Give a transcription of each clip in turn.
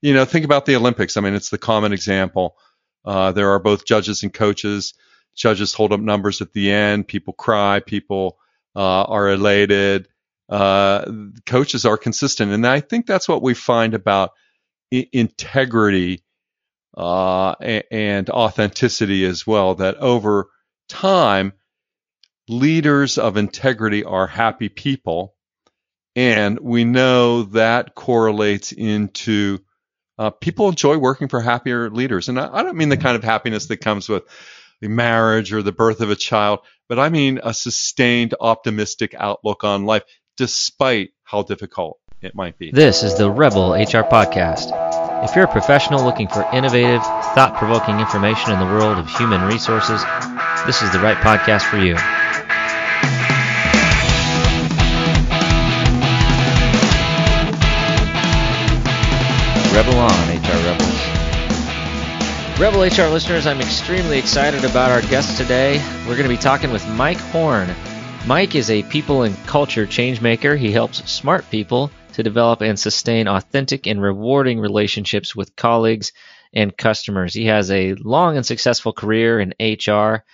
you know, think about the Olympics. I mean, it's the common example. Uh, there are both judges and coaches. Judges hold up numbers at the end. People cry. People uh, are elated. Uh, coaches are consistent, and I think that's what we find about I- integrity uh, and, and authenticity as well. That over time, leaders of integrity are happy people, and we know that correlates into uh, people enjoy working for happier leaders. And I, I, don't mean the kind of happiness that comes with the marriage or the birth of a child, but I mean a sustained optimistic outlook on life, despite how difficult it might be. This is the Rebel HR Podcast. If you're a professional looking for innovative, thought provoking information in the world of human resources, this is the right podcast for you. Rebel on, HR Rebels. Rebel HR listeners, I'm extremely excited about our guest today. We're going to be talking with Mike Horne. Mike is a people and culture changemaker. He helps smart people to develop and sustain authentic and rewarding relationships with colleagues and customers. He has a long and successful career in HR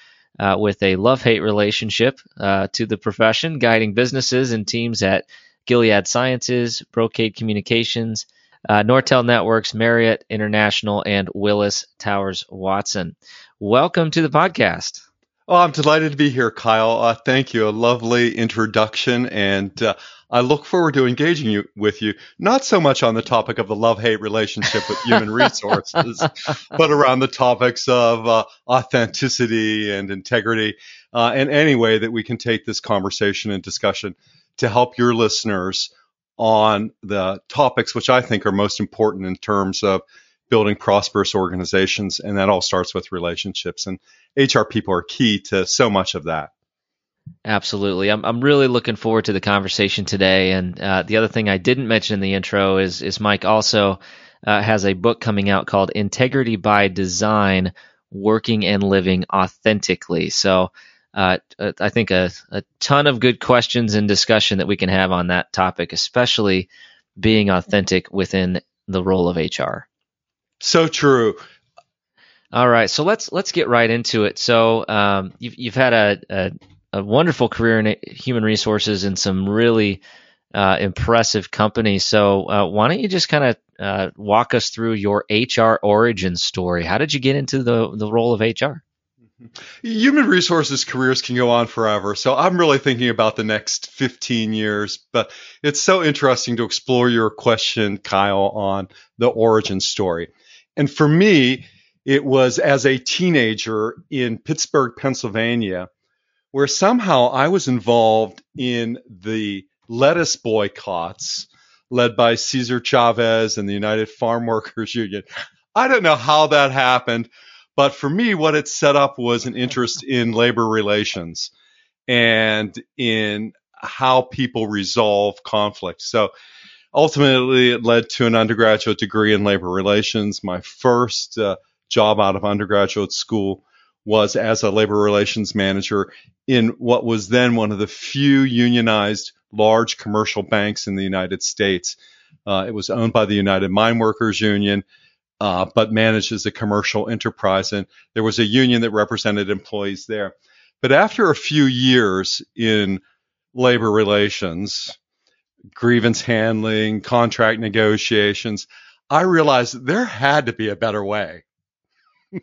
uh, with a love hate relationship uh, to the profession, guiding businesses and teams at Gilead Sciences, Brocade Communications, uh, Nortel Networks, Marriott International, and Willis Towers Watson. Welcome to the podcast. Oh, I'm delighted to be here, Kyle. Uh, thank you. A lovely introduction, and uh, I look forward to engaging you with you. Not so much on the topic of the love-hate relationship with human resources, but around the topics of uh, authenticity and integrity, uh, and any way that we can take this conversation and discussion to help your listeners on the topics which I think are most important in terms of building prosperous organizations. And that all starts with relationships. And HR people are key to so much of that. Absolutely. I'm, I'm really looking forward to the conversation today. And uh, the other thing I didn't mention in the intro is, is Mike also uh, has a book coming out called Integrity by Design Working and Living Authentically. So uh, uh, I think a, a ton of good questions and discussion that we can have on that topic, especially being authentic within the role of HR. So true. All right, so let's let's get right into it. So um, you've you've had a, a, a wonderful career in human resources and some really uh, impressive companies. So uh, why don't you just kind of uh, walk us through your HR origin story? How did you get into the the role of HR? Human resources careers can go on forever. So I'm really thinking about the next 15 years, but it's so interesting to explore your question, Kyle, on the origin story. And for me, it was as a teenager in Pittsburgh, Pennsylvania, where somehow I was involved in the lettuce boycotts led by Cesar Chavez and the United Farm Workers Union. I don't know how that happened, but for me, what it set up was an interest in labor relations and in how people resolve conflict. So ultimately, it led to an undergraduate degree in labor relations. My first uh, job out of undergraduate school was as a labor relations manager in what was then one of the few unionized large commercial banks in the United States. Uh, it was owned by the United Mine Workers Union uh, but managed as a commercial enterprise. And there was a union that represented employees there. But after a few years in labor relations, grievance handling, contract negotiations, I realized there had to be a better way. and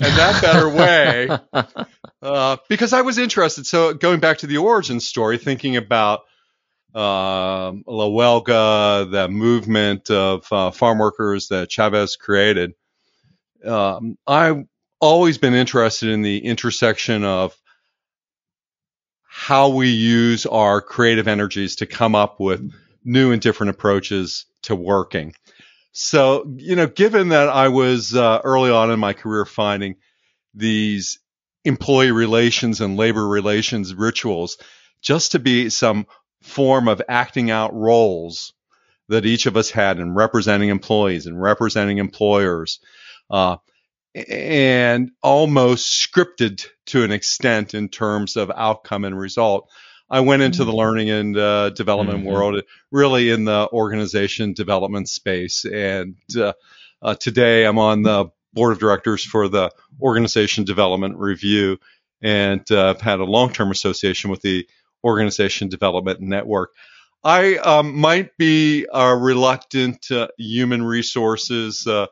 that better way, uh, because I was interested. So going back to the origin story, thinking about uh, La Huelga, the movement of uh, farm workers that Chavez created. Um, I've always been interested in the intersection of how we use our creative energies to come up with new and different approaches to working. So, you know, given that I was uh, early on in my career finding these employee relations and labor relations rituals just to be some form of acting out roles that each of us had in representing employees and representing employers, uh, and almost scripted to an extent in terms of outcome and result. I went into the learning and uh, development Mhm. world, really in the organization development space. And uh, uh, today I'm on the board of directors for the Organization Development Review and uh, I've had a long term association with the Organization Development Network. I um, might be a reluctant uh, human resources uh,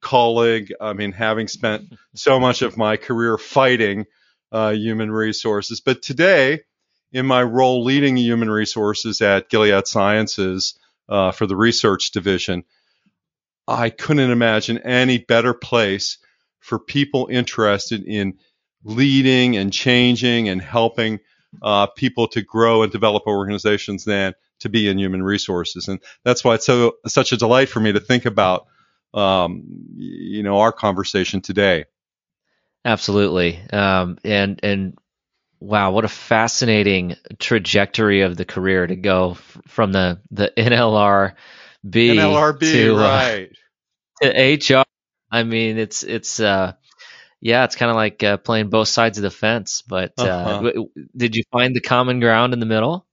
colleague. I mean, having spent so much of my career fighting uh, human resources, but today, in my role leading human resources at Gilead Sciences uh, for the research division, I couldn't imagine any better place for people interested in leading and changing and helping uh, people to grow and develop organizations than to be in human resources. And that's why it's so such a delight for me to think about, um, you know, our conversation today. Absolutely. Um, and and wow, what a fascinating trajectory of the career to go f- from the the NLRB NLRB, to, uh, to HR. I mean, it's it's uh, yeah, it's kind of like uh, playing both sides of the fence. But uh, Uh-huh. w- did you find the common ground in the middle?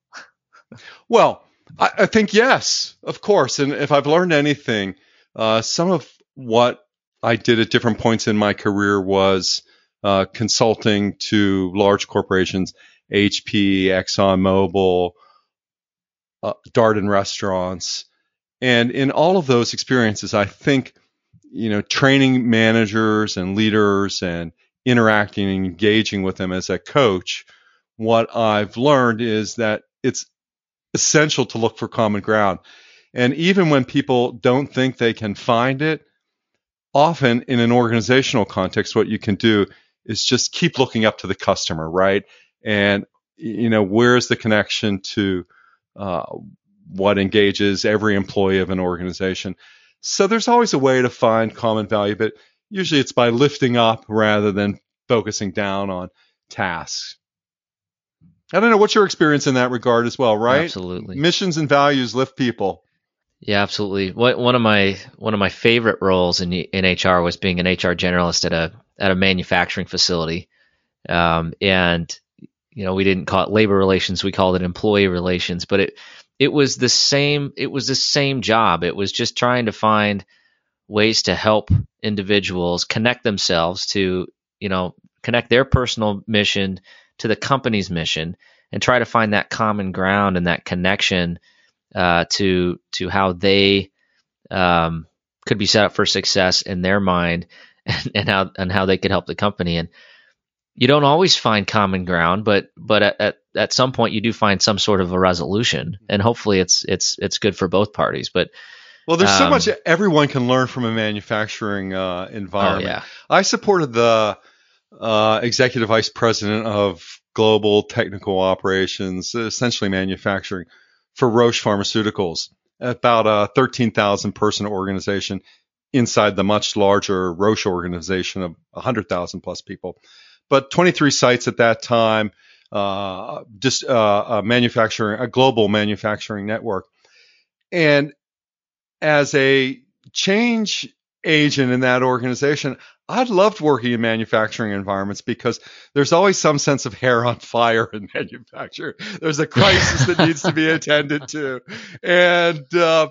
Well, I, I think yes, of course. And if I've learned anything, uh, some of what I did at different points in my career was uh, consulting to large corporations, HP, ExxonMobil, uh, Darden restaurants. And in all of those experiences, I think, you know, training managers and leaders and interacting and engaging with them as a coach, what I've learned is that it's essential to look for common ground. And even when people don't think they can find it, often in an organizational context, what you can do is just keep looking up to the customer, right? And, you know, where's the connection to uh, what engages every employee of an organization? So there's always a way to find common value, but usually it's by lifting up rather than focusing down on tasks. I don't know what's your experience in that regard as well, right? Absolutely. Missions and values lift people. Yeah, absolutely. What one of my one of my favorite roles in in HR was being an HR generalist at a at a manufacturing facility, um, and you know we didn't call it labor relations, we called it employee relations, but it it was the same it was the same job. It was just trying to find ways to help individuals connect themselves to you know connect their personal mission to the company's mission and try to find that common ground and that connection uh, to to how they um, could be set up for success in their mind and, and how and how they could help the company and you don't always find common ground but but at, at, at some point you do find some sort of a resolution and hopefully it's it's it's good for both parties but Well, there's so Um, much everyone can learn from a manufacturing uh, oh environment. yeah I supported the uh, executive vice president of global technical operations, essentially manufacturing, for Roche Pharmaceuticals, about a 13,000 person organization inside the much larger Roche organization of 100,000 plus people. But 23 sites at that time, uh, just uh, a manufacturing, a global manufacturing network. And as a change agent in that organization, I loved working in manufacturing environments because there's always some sense of hair on fire in manufacturing. There's a crisis that needs to be attended to. And uh,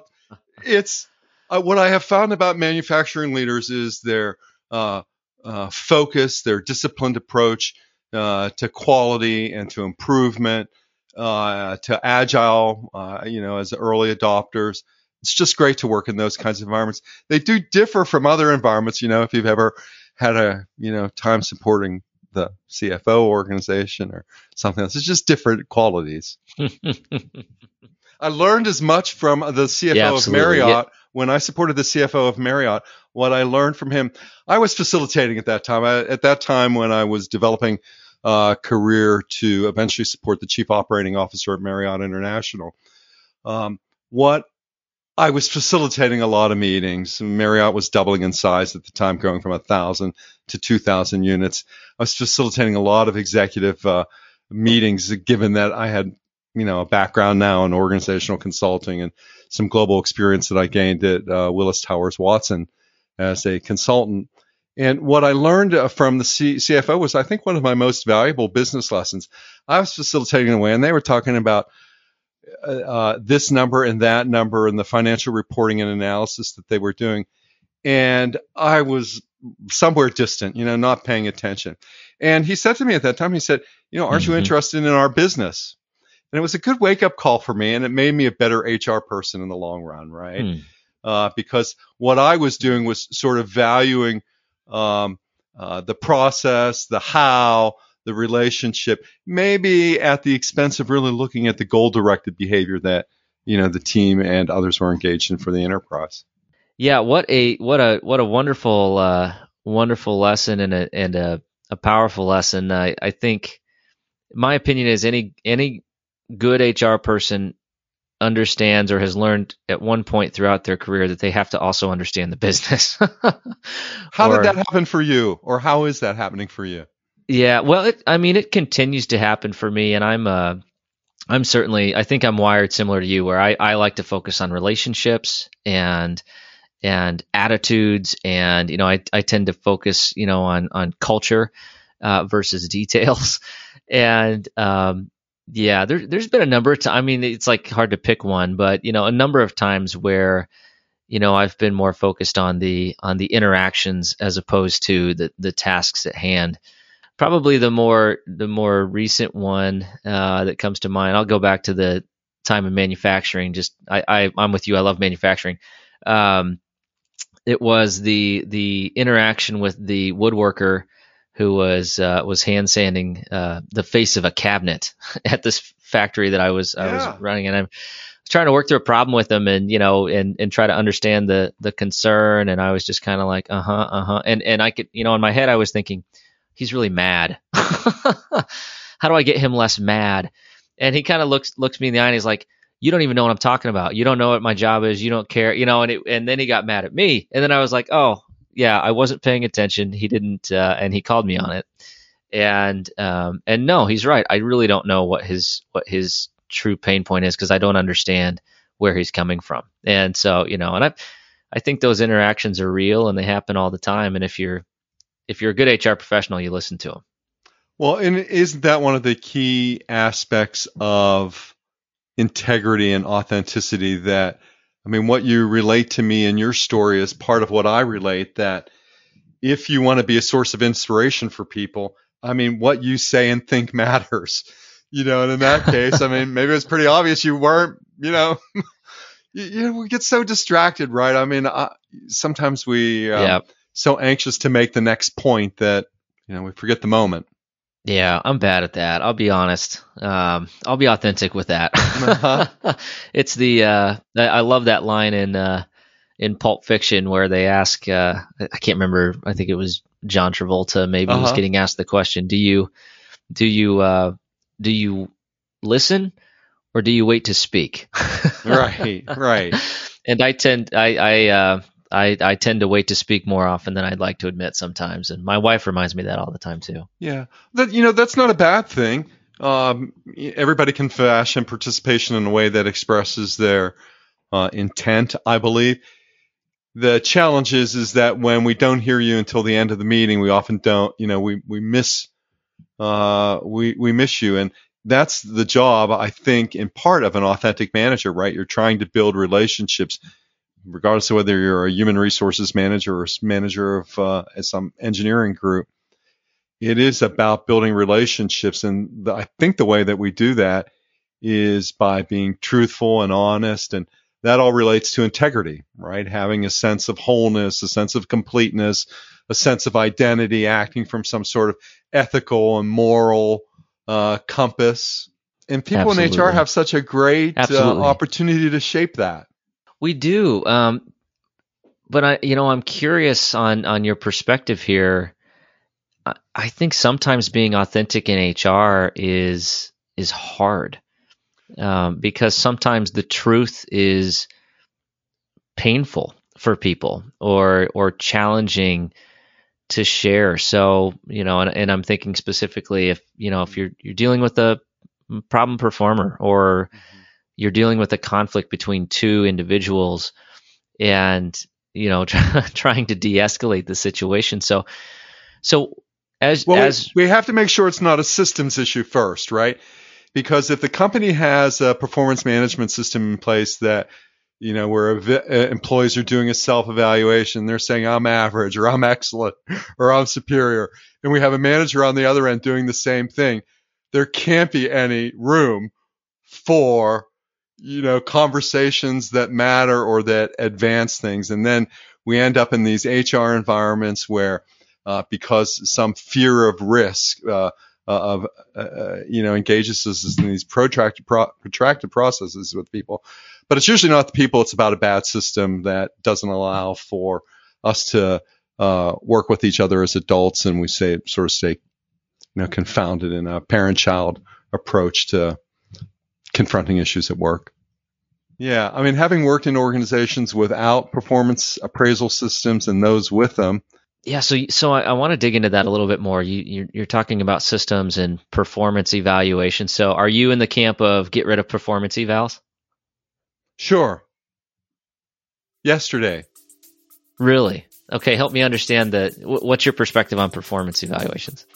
it's uh, what I have found about manufacturing leaders is their uh, uh, focus, their disciplined approach uh, to quality and to improvement, uh, to agile, uh, you know, as early adopters it's just great to work in those kinds of environments. They do differ from other environments. You know, if you've ever had a, you know, time supporting the CFO organization or something else, it's just different qualities. I learned as much from the CFO Yeah, of. Marriott Yeah. When I supported the CFO of Marriott. What I learned from him, I was facilitating at that time. I, at that time, when I was developing a career to eventually support the chief operating officer at Marriott International, um, what I was facilitating a lot of meetings. Marriott was doubling in size at the time, going from a thousand to two thousand units. I was facilitating a lot of executive uh, meetings, given that I had, you know, a background now in organizational consulting and some global experience that I gained at uh, Willis Towers Watson as a consultant. And what I learned uh, from the C- CFO was, I think, one of my most valuable business lessons. I was facilitating away, and they were talking about uh, uh, this number and that number and the financial reporting and analysis that they were doing. And I was somewhere distant, you know, not paying attention. And he said to me at that time, he said, you know, aren't mm-hmm. you interested in our business? And it was a good wake up call for me, and it made me a better HR person in the long run, right? Mm. Uh, because what I was doing was sort of valuing um, uh, the process, the how, the relationship, maybe at the expense of really looking at the goal directed behavior that you know the team and others were engaged in for the enterprise. Yeah, what a what a what a wonderful uh, wonderful lesson and a and a, a powerful lesson. I, I think my opinion is any any good HR person understands or has learned at one point throughout their career that they have to also understand the business. how or, did that happen for you, or how is that happening for you? Yeah, well, it, I mean, it continues to happen for me, and I'm uh, I'm certainly I think I'm wired similar to you, where I, I like to focus on relationships and and attitudes, and you know, I I tend to focus you know on on culture uh, versus details, and um, yeah, there, there's been a number of times. I mean, it's like hard to pick one, but you know, a number of times where you know I've been more focused on the on the interactions as opposed to the the tasks at hand probably the more the more recent one uh, that comes to mind. I'll go back to the time of manufacturing. Just I, I am with you. I love manufacturing. Um, it was the the interaction with the woodworker who was uh, was hand sanding uh, the face of a cabinet at this factory that I was I was running, and I'm trying to work through a problem with him, and you know, and and try to understand the the concern, and I was just kind of like, uh huh, uh huh, and and I could, you know, in my head I was thinking, he's really mad. How do I get him less mad? And he kind of looks looks me in the eye and he's like, "You don't even know what I'm talking about. You don't know what my job is. You don't care, you know." And it, and then he got mad at me, and then I was like, "Oh, yeah, I wasn't paying attention. He didn't, uh, and he called me on it." And um, and no, he's right. I really don't know what his what his true pain point is because I don't understand where he's coming from. And so you know, and I I think those interactions are real and they happen all the time. And if you're if you're a good HR professional, you listen to them. Well, and isn't that one of the key aspects of integrity and authenticity that I mean what you relate to me in your story is part of what I relate that if you want to be a source of inspiration for people, I mean what you say and think matters. You know, and in that case, I mean maybe it's pretty obvious you weren't, you know, you, you know, we get so distracted, right? I mean, uh, sometimes we um, yeah so anxious to make the next point that you know we forget the moment. Yeah, I'm bad at that. I'll be honest. Um, I'll be authentic with that. uh-huh. it's the uh, I love that line in uh, in Pulp Fiction where they ask uh, I can't remember. I think it was John Travolta. Maybe uh-huh. was getting asked the question: Do you do you uh, do you listen or do you wait to speak? right, right. And I tend I I uh, I, I tend to wait to speak more often than I'd like to admit sometimes, and my wife reminds me that all the time too. Yeah, that you know that's not a bad thing. Um, everybody can fashion participation in a way that expresses their uh, intent. I believe the challenge is is that when we don't hear you until the end of the meeting, we often don't. You know, we we miss uh, we we miss you, and that's the job I think in part of an authentic manager. Right, you're trying to build relationships regardless of whether you're a human resources manager or a manager of uh, some engineering group. It is about building relationships, and the, I think the way that we do that is by being truthful and honest, and that all relates to integrity, right? Having a sense of wholeness, a sense of completeness, a sense of identity, acting from some sort of ethical and moral uh, compass. And people Absolutely. in HR have such a great uh, opportunity to shape that. We do. Um, but I, you know, I'm curious on on your perspective here. I, I think sometimes being authentic in HR is is hard um, because sometimes the truth is painful for people or or challenging to share. So you know, and, and I'm thinking specifically if you know if you're you're dealing with a problem performer or mm-hmm you're dealing with a conflict between two individuals and you know, trying to de-escalate the situation. So, so as well, as we have to make sure it's not a systems issue first, right? Because if the company has a performance management system in place that you know, where uh, employees are doing a self evaluation, they're saying I'm average or I'm excellent or I'm superior, and we have a manager on the other end doing the same thing, there can't be any room for you know conversations that matter or that advance things and then we end up in these hr environments where uh, because some fear of risk uh, uh of uh, uh, you know engages us in these protracted pro- protracted processes with people but it's usually not the people it's about a bad system that doesn't allow for us to uh, work with each other as adults and we say sort of stay you know, confounded in a parent-child approach to confronting issues at work. Yeah, I mean, having worked in organizations without performance appraisal systems and those with them. Yeah, so so I, I want to dig into that a little bit more. You you're, you're talking about systems and performance evaluation. So, are you in the camp of get rid of performance evals? Sure. Yesterday. Really? Okay, help me understand the. What's your perspective on performance evaluations?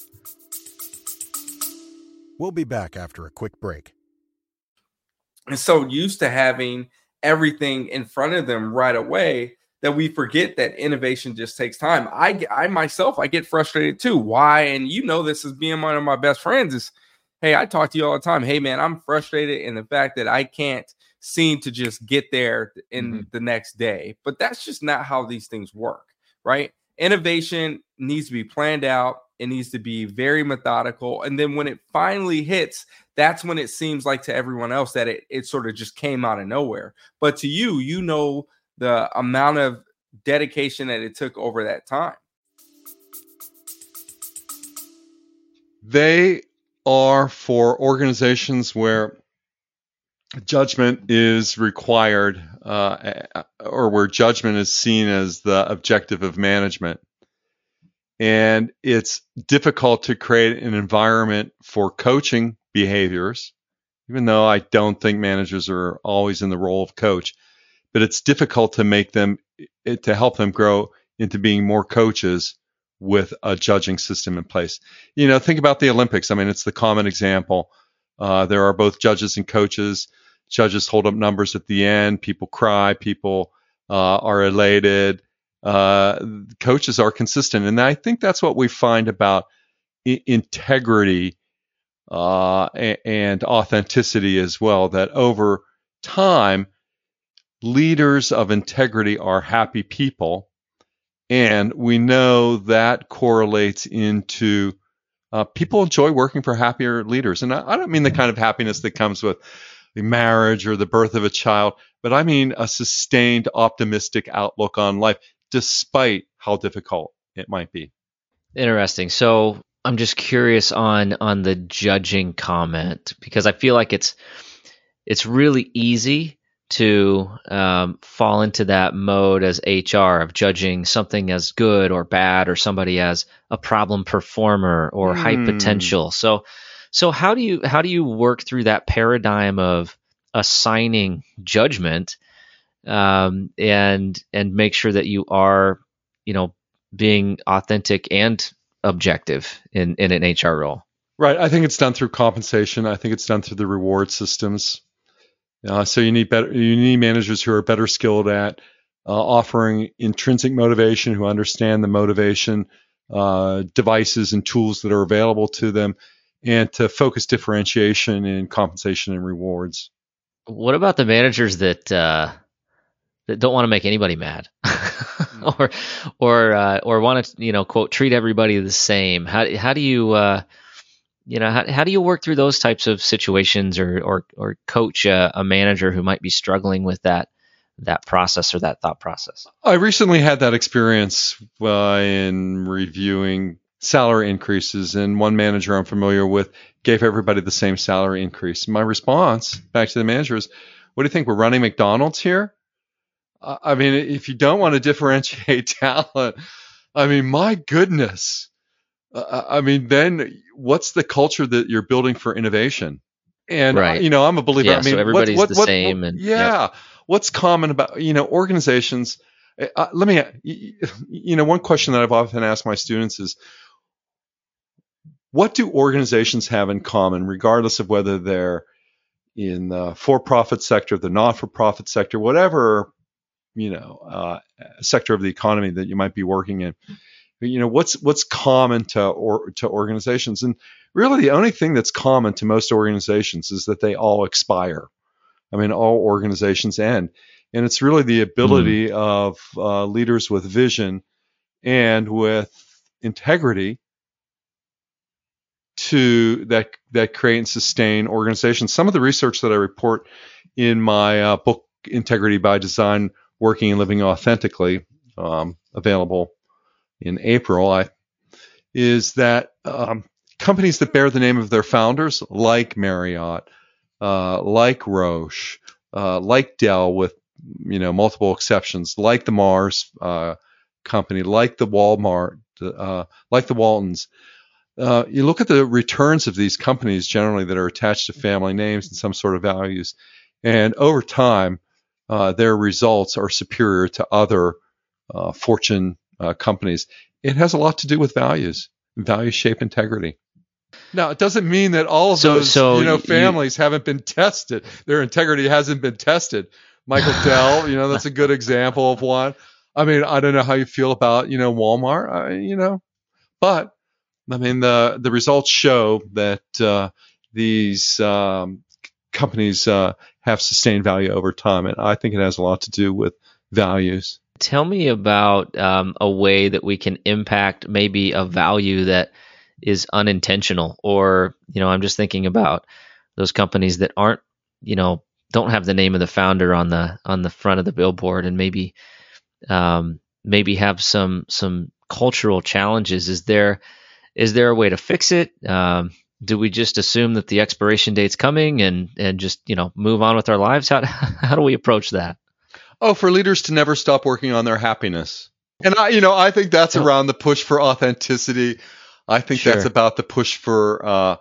We'll be back after a quick break. And so used to having everything in front of them right away that we forget that innovation just takes time. I I myself I get frustrated too. Why? And you know this is being one of my best friends is hey, I talk to you all the time. Hey man, I'm frustrated in the fact that I can't seem to just get there in mm-hmm. the next day. But that's just not how these things work, right? Innovation needs to be planned out it needs to be very methodical. And then when it finally hits, that's when it seems like to everyone else that it, it sort of just came out of nowhere. But to you, you know the amount of dedication that it took over that time. They are for organizations where judgment is required uh, or where judgment is seen as the objective of management and it's difficult to create an environment for coaching behaviors, even though I don't think managers are always in the role of coach. But it's difficult to make them, to help them grow into being more coaches with a judging system in place. You know, think about the Olympics. I mean, it's the common example. Uh, there are both judges and coaches. Judges hold up numbers at the end. People cry. People uh, are elated uh, coaches are consistent. And I think that's what we find about I- integrity uh, and authenticity as well, that over time, leaders of integrity are happy people. And we know that correlates into uh, people enjoy working for happier leaders. And I, I don't mean the kind of happiness that comes with the marriage or the birth of a child, but I mean a sustained optimistic outlook on life despite how difficult it might be. Interesting. So I'm just curious on on the judging comment because I feel like it's it's really easy to um, fall into that mode as HR of judging something as good or bad or somebody as a problem performer or mm. high hmm. potential. So so how do you how do you work through that paradigm of assigning judgment um, and and make sure that you are you know being authentic and objective in in an HR role. Right. I think it's done through compensation. I think it's done through the reward systems. Uh, so you need better. You need managers who are better skilled at uh, offering intrinsic motivation, who understand the motivation uh, devices and tools that are available to them, and to focus differentiation in compensation and rewards. What about the managers that uh, that don't want to make anybody mad. Mm. or or uh, or want to you know quote treat everybody the same. How how do you uh, you know how, how do you work through those types of situations or or or coach a, a manager who might be struggling with that that process or that thought process? I recently had that experience uh, in reviewing salary increases and one manager I'm familiar with gave everybody the same salary increase. My response back to the manager is what do you think? We're running McDonald's here I mean, if you don't want to differentiate talent, I mean, my goodness. Uh, I mean, then what's the culture that you're building for innovation? And right. you know, I'm a believer. Yeah, I mean, so everybody's what, what, the what, same. and yeah, yep. what's common about you know organizations? uh, let me, you know, one question that I've often asked my students is, what do organizations have in common, regardless of whether they're in the for-profit sector, the not-for-profit sector, whatever, you know, uh, sector of the economy that you might be working in? You know, what's what's common to or to organizations, and really the only thing that's common to most organizations is that they all expire. I mean, all organizations end. And it's really the ability mm. of uh, leaders with vision and with integrity to that that create and sustain organizations. Some of the research that I report in my uh, book Integrity by Design: Working and Living Authentically, um, available in April, I, is that um, companies that bear the name of their founders, like Marriott, uh, like Roche, uh, like Dell, with you know multiple exceptions, like the Mars uh, company, like the Walmart, uh, like the Waltons. Uh, you look at the returns of these companies generally that are attached to family names and some sort of values, and over time, uh, their results are superior to other uh, Fortune companies. It has a lot to do with values. Values shape integrity. Now, it doesn't mean that all of so, those so you know families you, haven't been tested. Their integrity hasn't been tested. Michael Dell, you know, that's a good example of one. I mean, I don't know how you feel about, you know, Walmart, uh, you know, but I mean, the, the results show that uh, these um, companies uh, have sustained value over time. And I think it has a lot to do with values. Tell me about um, a way that we can impact maybe a value that is unintentional, or, you know, I'm just thinking about those companies that aren't, you know, don't have the name of the founder on the on the front of the billboard and maybe um, maybe have some some cultural challenges is there is there a way to fix it um, do we just assume that the expiration date's coming and and just you know move on with our lives? How how do we approach that? Oh for leaders to never stop working on their happiness. And i you know i think that's around the push for authenticity. I think sure. that's about the push for uh,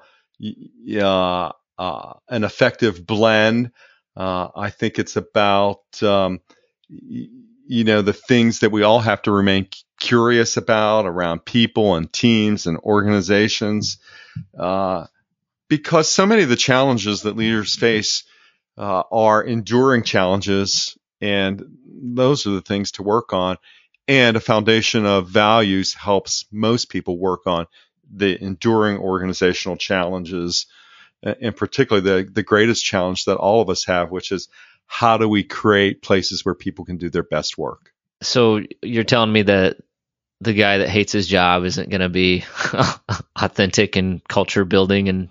uh, uh, an effective blend. Uh, I think it's about, um, you know, the things that we all have to remain curious about around people and teams and organizations. Uh, because so many of the challenges that leaders face uh, are enduring challenges, and those are the things to work on. And a foundation of values helps most people work on the enduring organizational challenges and particularly the, the greatest challenge that all of us have, which is how do we create places where people can do their best work? So you're telling me that the guy that hates his job isn't going to be authentic and culture building and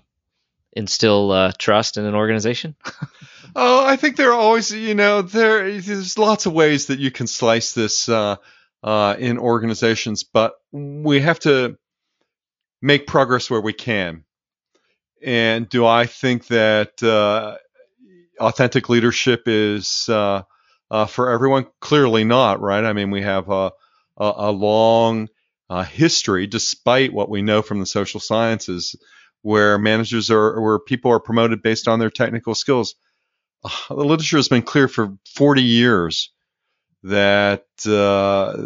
instill uh, trust in an organization? oh, I think there are always, you know, there there's lots of ways that you can slice this uh, uh, in organizations, but we have to make progress where we can. And do I think that uh, authentic leadership is uh, uh, for everyone? Clearly not, right? I mean, we have a, a, long uh, history, despite what we know from the social sciences, where managers are, where people are promoted based on their technical skills. Uh, the literature has been clear for 40 years that uh,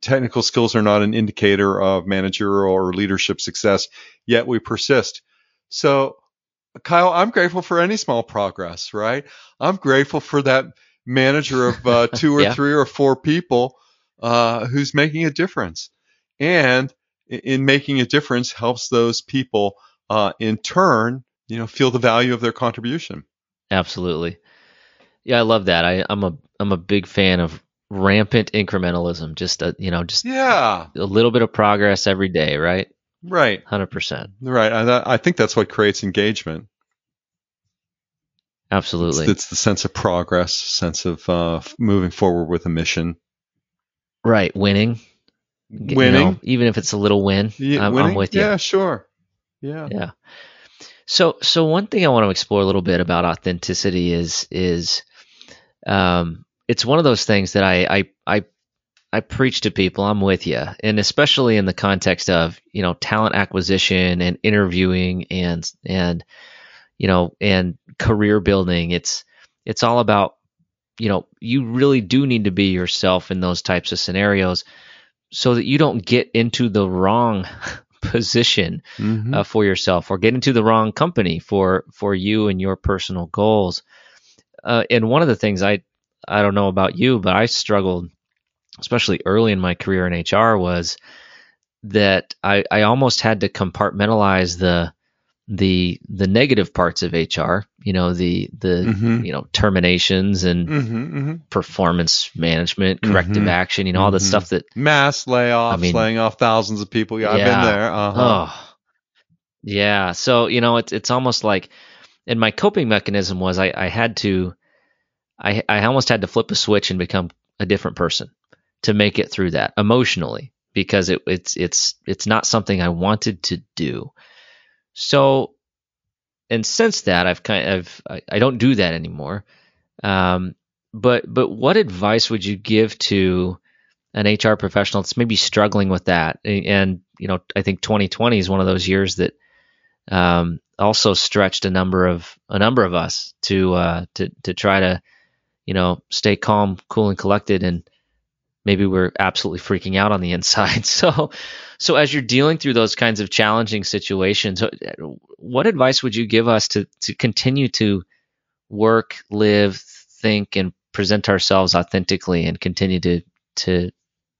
technical skills are not an indicator of managerial or leadership success, yet we persist. So, Kyle, I'm grateful for any small progress, right? I'm grateful for that manager of uh, two or yeah. three or four people uh, who's making a difference. And in making a difference helps those people uh, in turn, you know, feel the value of their contribution. Absolutely. Yeah, I love that. I, I'm a I'm a big fan of rampant incrementalism. Just a, you know, just yeah, a little bit of progress every day, right? Right. 100%. Right. I, I think that's what creates engagement. Absolutely. It's, it's the sense of progress, sense of uh, moving forward with a mission. Right. Winning. Winning. You know, even if it's a little win, yeah, I'm, I'm, with you. Yeah, sure. Yeah. Yeah. So, so one thing I want to explore a little bit about authenticity is, is, um, it's one of those things that I, I, I I preach to people, I'm with you. And especially in the context of, you know, talent acquisition and interviewing and and you know, and career building. It's it's all about you know, you really do need to be yourself in those types of scenarios so that you don't get into the wrong position Mhm. uh, for yourself or get into the wrong company for for you and your personal goals. Uh, and one of the things I I don't know about you, but I struggled, especially early in my career in HR, was that I, I almost had to compartmentalize the the the negative parts of HR. You know the the Mhm. you know terminations and Mhm, mhm. performance management, corrective Mhm. action. You know all the Mhm. stuff that Mass layoffs, I mean- laying off thousands of people. Yeah, I've been there. Uh-huh. Oh, yeah. So you know, it's it's almost like, and my coping mechanism was I I had to, I I almost had to flip a switch and become a different person to make it through that emotionally because it it's it's it's not something I wanted to do. So, and since that I've kind of I, don't do that anymore. Um, but but what advice would you give to an HR professional that's maybe struggling with that. A- And, you know, I think 2020 is one of those years that um, also stretched a number of a number of us to uh, to to try to, you know, stay calm, cool, and collected. And maybe we're absolutely freaking out on the inside. So, so as you're dealing through those kinds of challenging situations, uh, what advice would you give us to to continue to work, live, think, and present ourselves authentically, and continue to to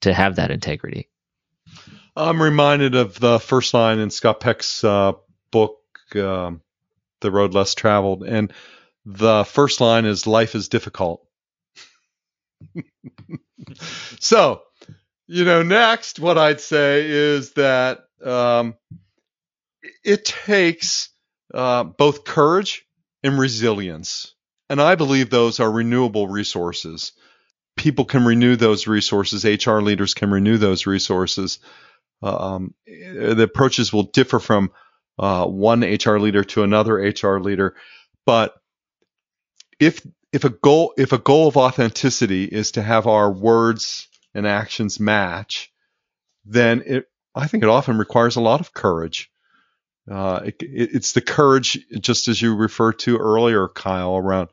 to have that integrity. I'm reminded of the first line in Scott Peck's uh, book, um, The Road Less Traveled. And the first line is Life is difficult. so, you know, next, what I'd say is that um, it takes uh, both courage and resilience. And I believe those are renewable resources. People can renew those resources, HR leaders can renew those resources um, the approaches will differ from uh, one HR leader to another HR leader, but if if a goal if a goal of authenticity is to have our words and actions match, then it I think it often requires a lot of courage. Uh, it, it, it's the courage, just as you referred to earlier, Kyle, around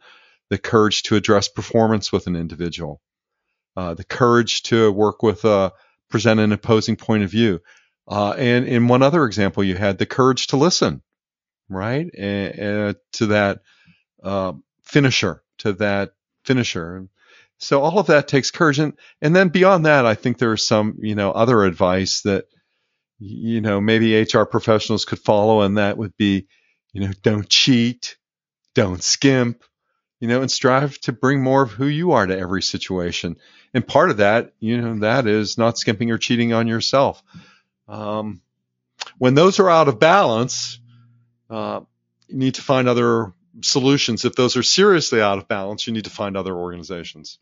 the courage to address performance with an individual, uh, the courage to work with a present an opposing point of view. Uh, and in one other example, you had the courage to listen, right? And, and to that uh, finisher, to that finisher. So all of that takes courage. And, and then beyond that, I think there's some, you know, other advice that, you know, maybe HR professionals could follow. And that would be, you know, don't cheat, don't skimp, you know, and strive to bring more of who you are to every situation and part of that, you know, that is not skimping or cheating on yourself. Um, when those are out of balance, uh, you need to find other solutions. If those are seriously out of balance, you need to find other organizations.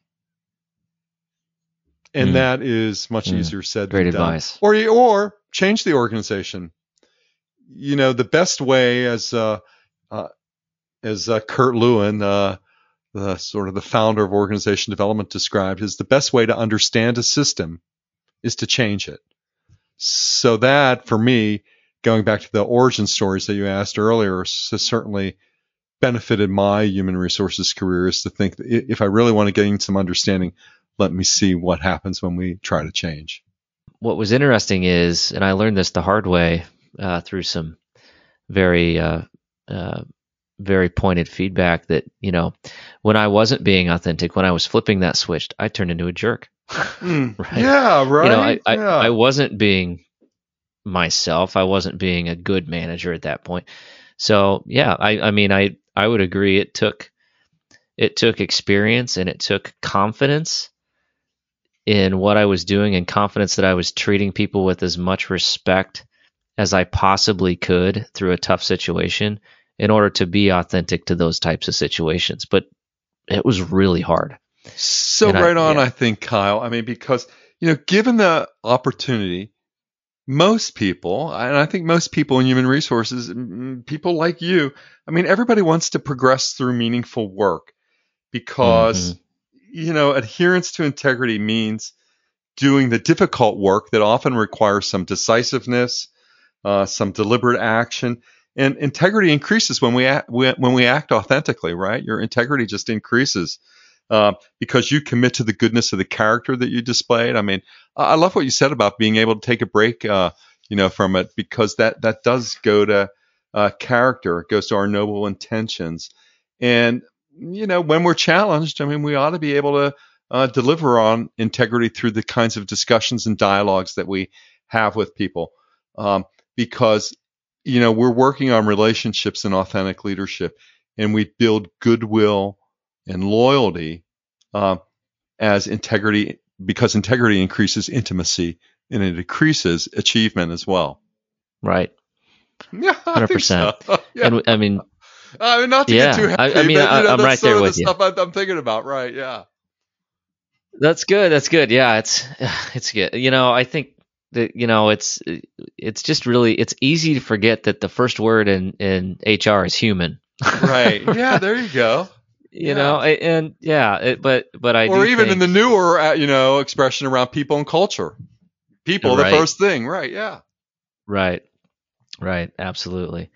And Mm. that is much Mm. easier said Great than done. Or you- or change the organization. You know, the best way, as uh, uh, as uh, Kurt Lewin, uh, the sort of the founder of organization development, described, is the best way to understand a system is to change it. So that, for me, going back to the origin stories that you asked earlier, has certainly benefited my human resources career. Is to think that if I really want to gain some understanding, let me see what happens when we try to change. What was interesting is, and I learned this the hard way uh, through some very, uh, uh, very pointed feedback that you know, when I wasn't being authentic, when I was flipping that switch, I turned into a jerk. Right. Yeah, right. You know, I, I. I wasn't being myself. I wasn't being a good manager at that point. So yeah, I, I mean, I, I would agree. It took, it took experience and it took confidence in what I was doing and confidence that I was treating people with as much respect as I possibly could through a tough situation in order to be authentic to those types of situations. But it was really hard. So And I- right on, yeah. I think, Kyle. I mean, because you know, given the opportunity, most people, and I think most people in human resources, mm, people like you, I mean, everybody wants to progress through meaningful work because you know, adherence to integrity means doing the difficult work that often requires some decisiveness, uh, some deliberate action. And integrity increases when we act, when we act authentically, right? Your integrity just increases um, because you commit to the goodness of the character that you displayed. I mean, I love what you said about being able to take a break, uh, you know, from it because that that does go to uh, character. It goes to our noble intentions, and you know, when we're challenged, I mean, we ought to be able to uh, deliver on integrity through the kinds of discussions and dialogues that we have with people, um, because you know we're working on relationships and authentic leadership, and we build goodwill and loyalty uh, as integrity because integrity increases intimacy and it decreases achievement as well. Right. Yeah, hundred percent. So. Yeah. And I mean, I mean, not to Yeah, get too I- happy. I mean, but, I- know, I'm that's right there with the you. stuff I'm, I'm thinking about. Right? Yeah. That's good. That's good. Yeah, it's it's good. You know, I think that you know it's it's just really it's easy to forget that the first word in in HR is human. Right. yeah. There you go. You Yeah. know, and yeah, it, but but I or even think, in the newer, uh, you know, expression around people and culture. People, Right. the first thing. Right. Yeah. Right. Right. Absolutely.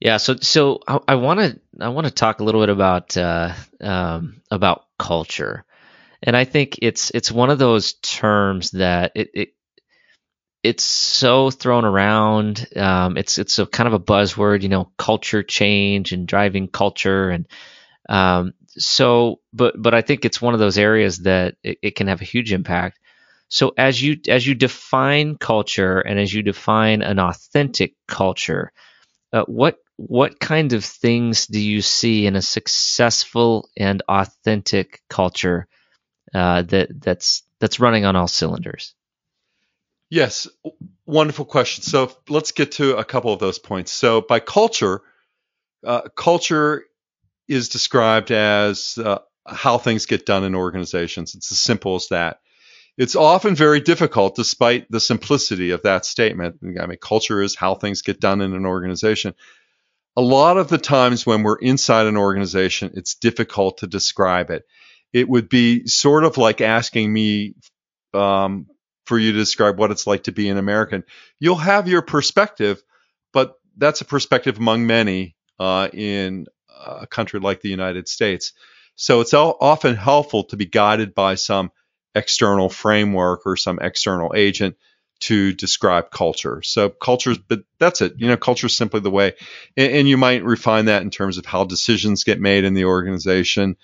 Yeah. So, so I want to I want to talk a little bit about uh, um, about culture, and I think it's it's one of those terms that it, it it's so thrown around. Um, it's it's a kind of a buzzword, you know, culture change and driving culture, and um, so but but I think it's one of those areas that it, it can have a huge impact. So as you as you define culture and as you define an authentic culture, uh, what what kind of things do you see in a successful and authentic culture uh, that that's that's running on all cylinders? Yes, wonderful question. So let's get to a couple of those points. So by culture, uh, culture is described as uh, how things get done in organizations. It's as simple as that. It's often very difficult, despite the simplicity of that statement. I mean, culture is how things get done in an organization. A lot of the times when we're inside an organization, it's difficult to describe it. It would be sort of like asking me um, for you to describe what it's like to be an American. You'll have your perspective, but that's a perspective among many uh, in a country like the United States. So it's often helpful to be guided by some external framework or some external agent to describe culture. So culture, but that's it. You know, culture is simply the way, and, and you might refine that in terms of how decisions get made in the organization.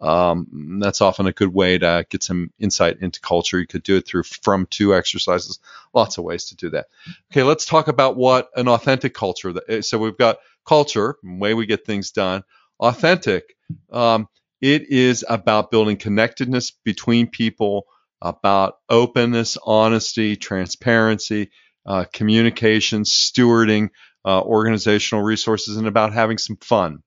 Um, that's often a good way to get some insight into culture. You could do it through from to exercises. Lots of ways to do that. Okay, let's talk about what an authentic culture. that- So we've got culture, way we get things done. Authentic. Um, it is about building connectedness between people, about openness, honesty, transparency, uh, communication, stewarding uh, organizational resources, and about having some fun.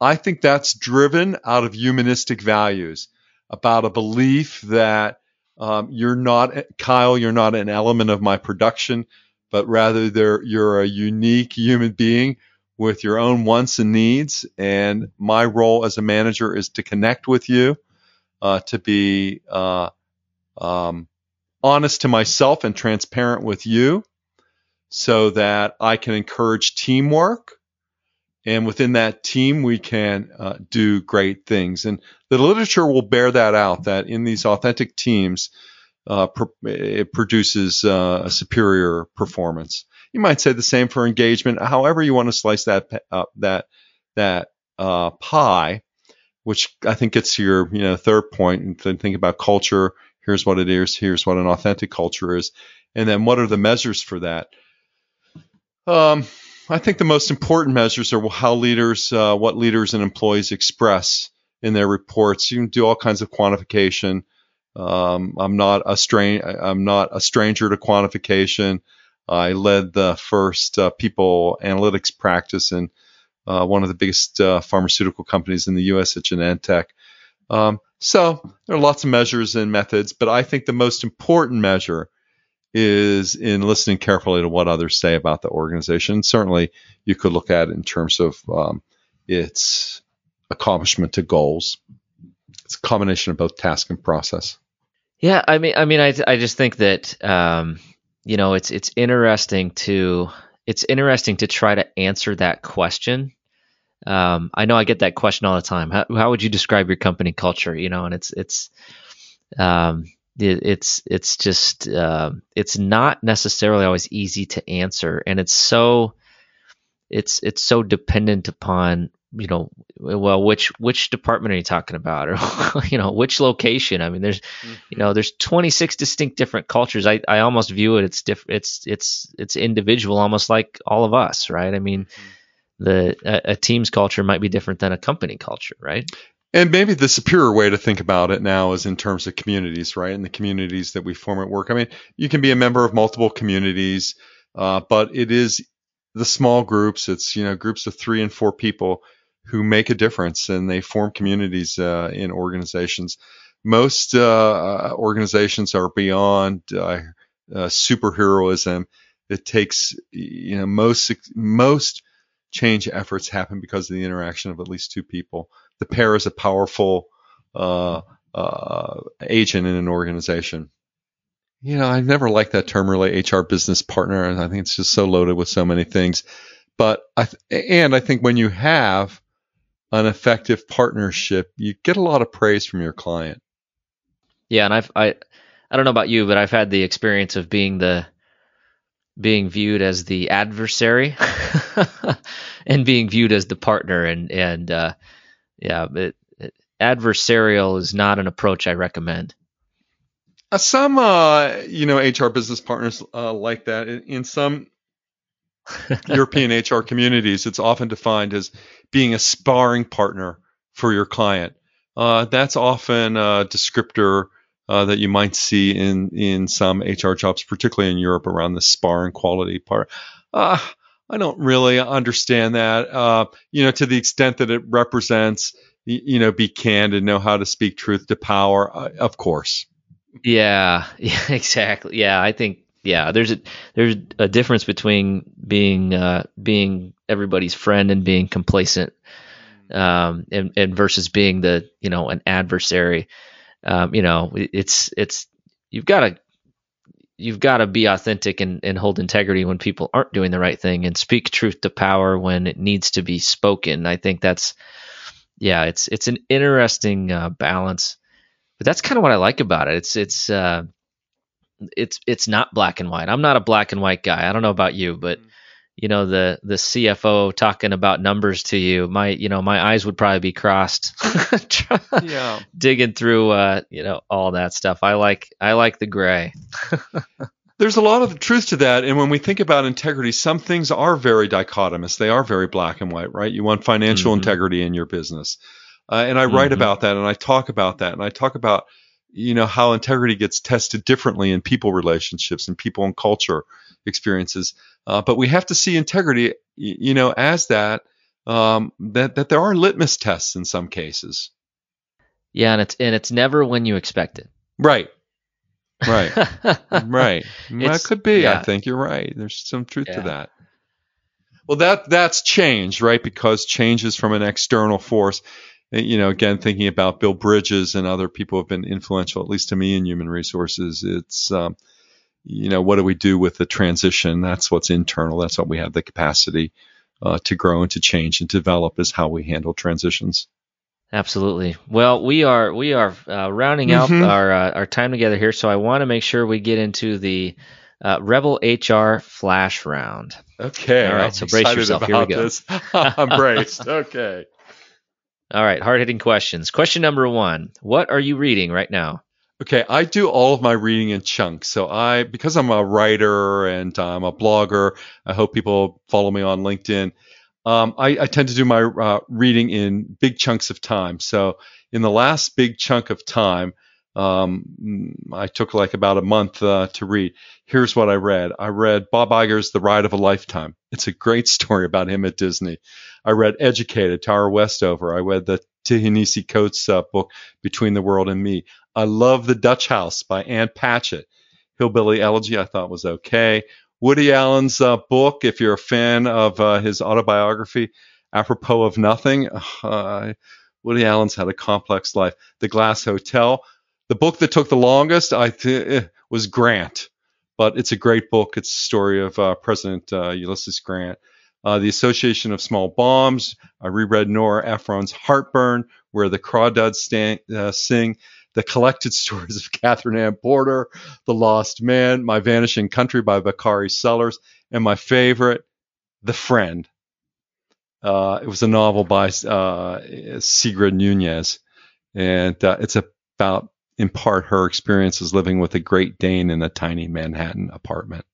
I think that's driven out of humanistic values, about a belief that um, you're not, Kyle, you're not an element of my production, but rather you're a unique human being with your own wants and needs. And my role as a manager is to connect with you, uh, to be uh, um, honest to myself and transparent with you so that I can encourage teamwork. And within that team, we can uh, do great things. And the literature will bear that out that in these authentic teams, uh, pro- it produces uh, a superior performance. You might say the same for engagement. However, you want to slice that pa- uh, that that uh, pie, which I think gets to your you know third point. And to think about culture. Here's what it is. Here's what an authentic culture is. And then what are the measures for that? Um, I think the most important measures are how leaders, uh, what leaders and employees express in their reports. You can do all kinds of quantification. Um, I'm not a. I'm not a stranger to quantification. I led the first uh, people analytics practice in uh, one of the biggest uh, pharmaceutical companies in the U.S. at Genentech. Um, so there are lots of measures and methods, but I think the most important measure is in listening carefully to what others say about the organization. Certainly, you could look at it in terms of um, its accomplishment to goals. It's a combination of both task and process. Yeah, I mean, I mean, I I just think that um, you know it's it's interesting to it's interesting to try to answer that question um, I know I get that question all the time. How, how would you describe your company culture? You know, and it's it's um, it, it's it's just uh, it's not necessarily always easy to answer, and it's so it's it's so dependent upon you know well which which department are you talking about? Or you know which location? I mean there's mm-hmm. you know there's 26 distinct different cultures. I i almost view it it's diff, it's it's it's individual almost like all of us right? I mean mm-hmm. the a, a team's culture might be different than a company culture right and maybe the superior way to think about it now is in terms of communities, right? And the communities that we form at work. I mean, you can be a member of multiple communities, uh, but it is the small groups. It's you know groups of three and four people who make a difference, and they form communities uh, in organizations. Most uh, organizations are beyond uh, uh, superheroism. It takes you know most most change efforts happen because of the interaction of at least two people the pair is a powerful uh, uh, agent in an organization. You know, I've never liked that term really, HR business partner, I think it's just so loaded with so many things. But I th- and I think when you have an effective partnership, you get a lot of praise from your client. Yeah, and I've I I don't know about you, but I've had the experience of being the being viewed as the adversary and being viewed as the partner and and uh, yeah, it, it, adversarial is not an approach I recommend. Uh, some, uh, you know, HR business partners uh, like that. In, in some European HR communities, it's often defined as being a sparring partner for your client. Uh, that's often a descriptor uh, that you might see in in some HR jobs, particularly in Europe, around the sparring quality part. Uh, I don't really understand that. Uh, you know, to the extent that it represents, you know, be candid, know how to speak truth to power. Uh, of course. Yeah. Yeah. Exactly. Yeah. I think. Yeah. There's a there's a difference between being uh, being everybody's friend and being complacent, um, and, and versus being the you know an adversary. Um, you know, it's it's you've got to you've got to be authentic and, and hold integrity when people aren't doing the right thing and speak truth to power when it needs to be spoken. I think that's yeah, it's it's an interesting uh, balance, but that's kind of what I like about it. It's it's uh, it's it's not black and white. I'm not a black and white guy. I don't know about you, but mm-hmm you know the the CFO talking about numbers to you, my you know my eyes would probably be crossed, yeah, digging through uh, you know all that stuff. I like I like the gray. There's a lot of truth to that, and when we think about integrity, some things are very dichotomous. They are very black and white, right? You want financial mm-hmm. integrity in your business, uh, and I mm-hmm. write about that, and I talk about that, and I talk about you know how integrity gets tested differently in people relationships and people and culture experiences. Uh, but we have to see integrity, you know, as that um, that that there are litmus tests in some cases. Yeah, and it's and it's never when you expect it. Right. Right. right. That could be. Yeah. I think you're right. There's some truth yeah. to that. Well, that that's change, right? Because change is from an external force. You know, again, thinking about Bill Bridges and other people who have been influential, at least to me in human resources. It's um, you know, what do we do with the transition? That's what's internal. That's what we have the capacity uh, to grow and to change and develop is how we handle transitions. Absolutely. Well, we are we are uh, rounding out mm-hmm. our uh, our time together here, so I want to make sure we get into the uh, Rebel HR Flash Round. Okay. All right. I'm so brace yourself. Here we go. I'm braced. Okay. All right. Hard hitting questions. Question number one: What are you reading right now? Okay, I do all of my reading in chunks. So I, because I'm a writer and I'm a blogger, I hope people follow me on LinkedIn. Um, I, I, tend to do my uh, reading in big chunks of time. So in the last big chunk of time, um, I took like about a month uh, to read. Here's what I read. I read Bob Iger's The Ride of a Lifetime. It's a great story about him at Disney. I read Educated, Tara Westover. I read the Ta-Nehisi Coates uh, book, Between the World and Me. I love The Dutch House by Ann Patchett. Hillbilly Elegy I thought was okay. Woody Allen's uh, book, if you're a fan of uh, his autobiography, Apropos of Nothing, Woody Allen's had a complex life. The Glass Hotel. The book that took the longest, I th- eh, was Grant, but it's a great book. It's a story of uh, President uh, Ulysses Grant. uh, The Association of Small Bombs. I reread Nora Ephron's Heartburn, where the crawdads uh, sing. The Collected Stories of Katherine Anne Porter, The Lost Man, My Vanishing Country by Bakari Sellers, and my favorite, The Friend. Uh, it was a novel by uh, Sigrid Nunez, and uh, it's about, in part, her experiences living with a Great Dane in a tiny Manhattan apartment.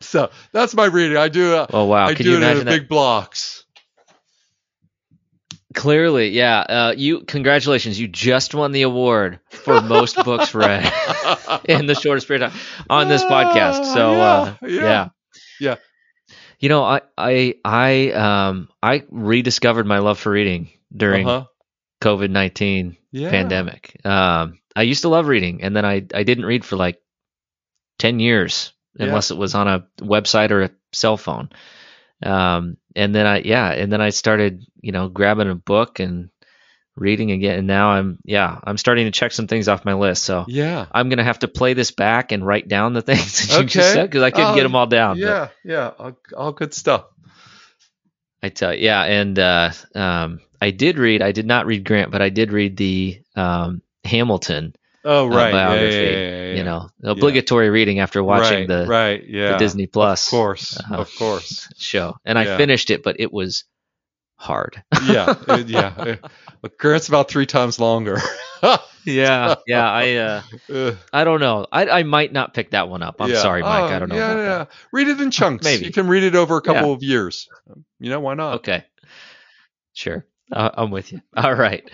so that's my reading. I do. Uh, oh wow! I Can do you it imagine in that? big blocks. Clearly, yeah. Uh, you congratulations! You just won the award for most books read in the shortest period of time on this podcast. So uh, Ah, yeah, yeah. yeah. Yeah. You know, I I I um I rediscovered my love for reading during Uh-huh. COVID nineteen Yeah. pandemic. Um, I used to love reading, and then I I didn't read for like ten years, Yeah. unless it was on a website or a cell phone. Um, and then I yeah, and then I started you know grabbing a book and reading again, and now I'm yeah I'm starting to check some things off my list. So Yeah. I'm gonna have to play this back and write down the things that you just said because I couldn't Oh, get them all down. but- Yeah. Yeah. All, all good stuff. I tell you, yeah, and uh, um, I did read. I did not read Grant, but I did read the um, Hamilton Oh, uh, right. Yeah, biography. yeah, yeah, yeah, You know, obligatory reading after watching right, the, right. Yeah. the Disney Plus Of course. uh, of course. show, and I finished it, but it was hard. Yeah. it- yeah. But Grant's about three times longer. yeah, yeah. I uh, I don't know. I I might not pick that one up. I'm sorry, Mike. Oh, I don't know. Yeah, yeah. Read it in chunks. Maybe. You can read it over a couple of years. You know, why not? Okay, sure. Uh, I'm with you. All right.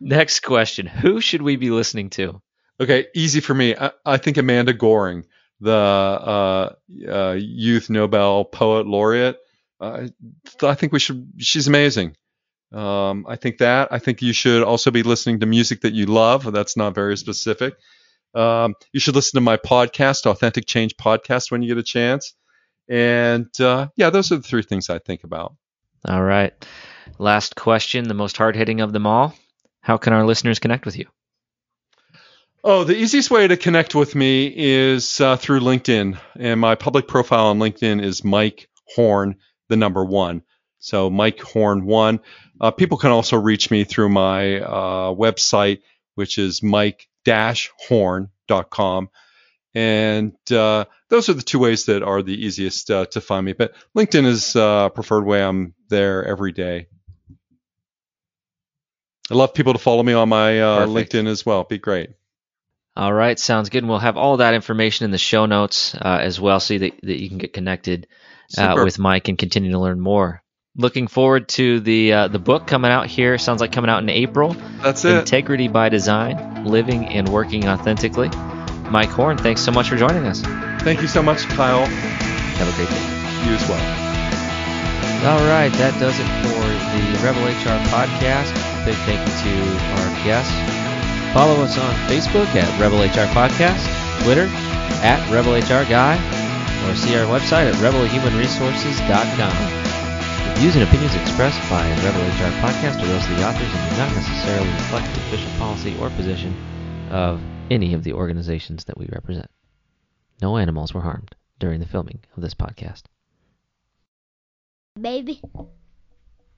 Next question: Who should we be listening to? Okay, easy for me. I, I think Amanda Gorman, the uh, uh, Youth Nobel Poet Laureate, uh, I think we should. She's amazing. Um, I think that. I think you should also be listening to music that you love. That's not very specific. Um, you should listen to my podcast, Authentic Change Podcast, when you get a chance. And uh, yeah, those are the three things I think about. All right. Last question, the most hard hitting of them all. How can our listeners connect with you? Oh, the easiest way to connect with me is uh, through LinkedIn. And my public profile on LinkedIn is Mike Horne, the number one. So Mike Horne one. Uh, people can also reach me through my uh, website, which is mike-horn.com. And uh, those are the two ways that are the easiest uh, to find me. But LinkedIn is uh, preferred way. I'm there every day. I love people to follow me on my uh, LinkedIn as well. Be great. All right, sounds good. And we'll have all that information in the show notes uh, as well so that, that you can get connected uh, with Mike and continue to learn more. Looking forward to the uh, the book coming out here. Sounds like coming out in April. That's it. Integrity by Design: Living and Working Authentically. Mike Horne, thanks so much for joining us. Thank you so much, Kyle. Have a great day. You as well. All right, that does it for the Rebel HR podcast. Big thank you to our guests. Follow us on Facebook at Rebel HR Podcast, Twitter at Rebel HR Guy, or see our website at rebelhumanresources.com. The views and opinions expressed by Rebel HR Podcast are those of the authors and do not necessarily reflect the official policy or position of any of the organizations that we represent. No animals were harmed during the filming of this podcast. baby.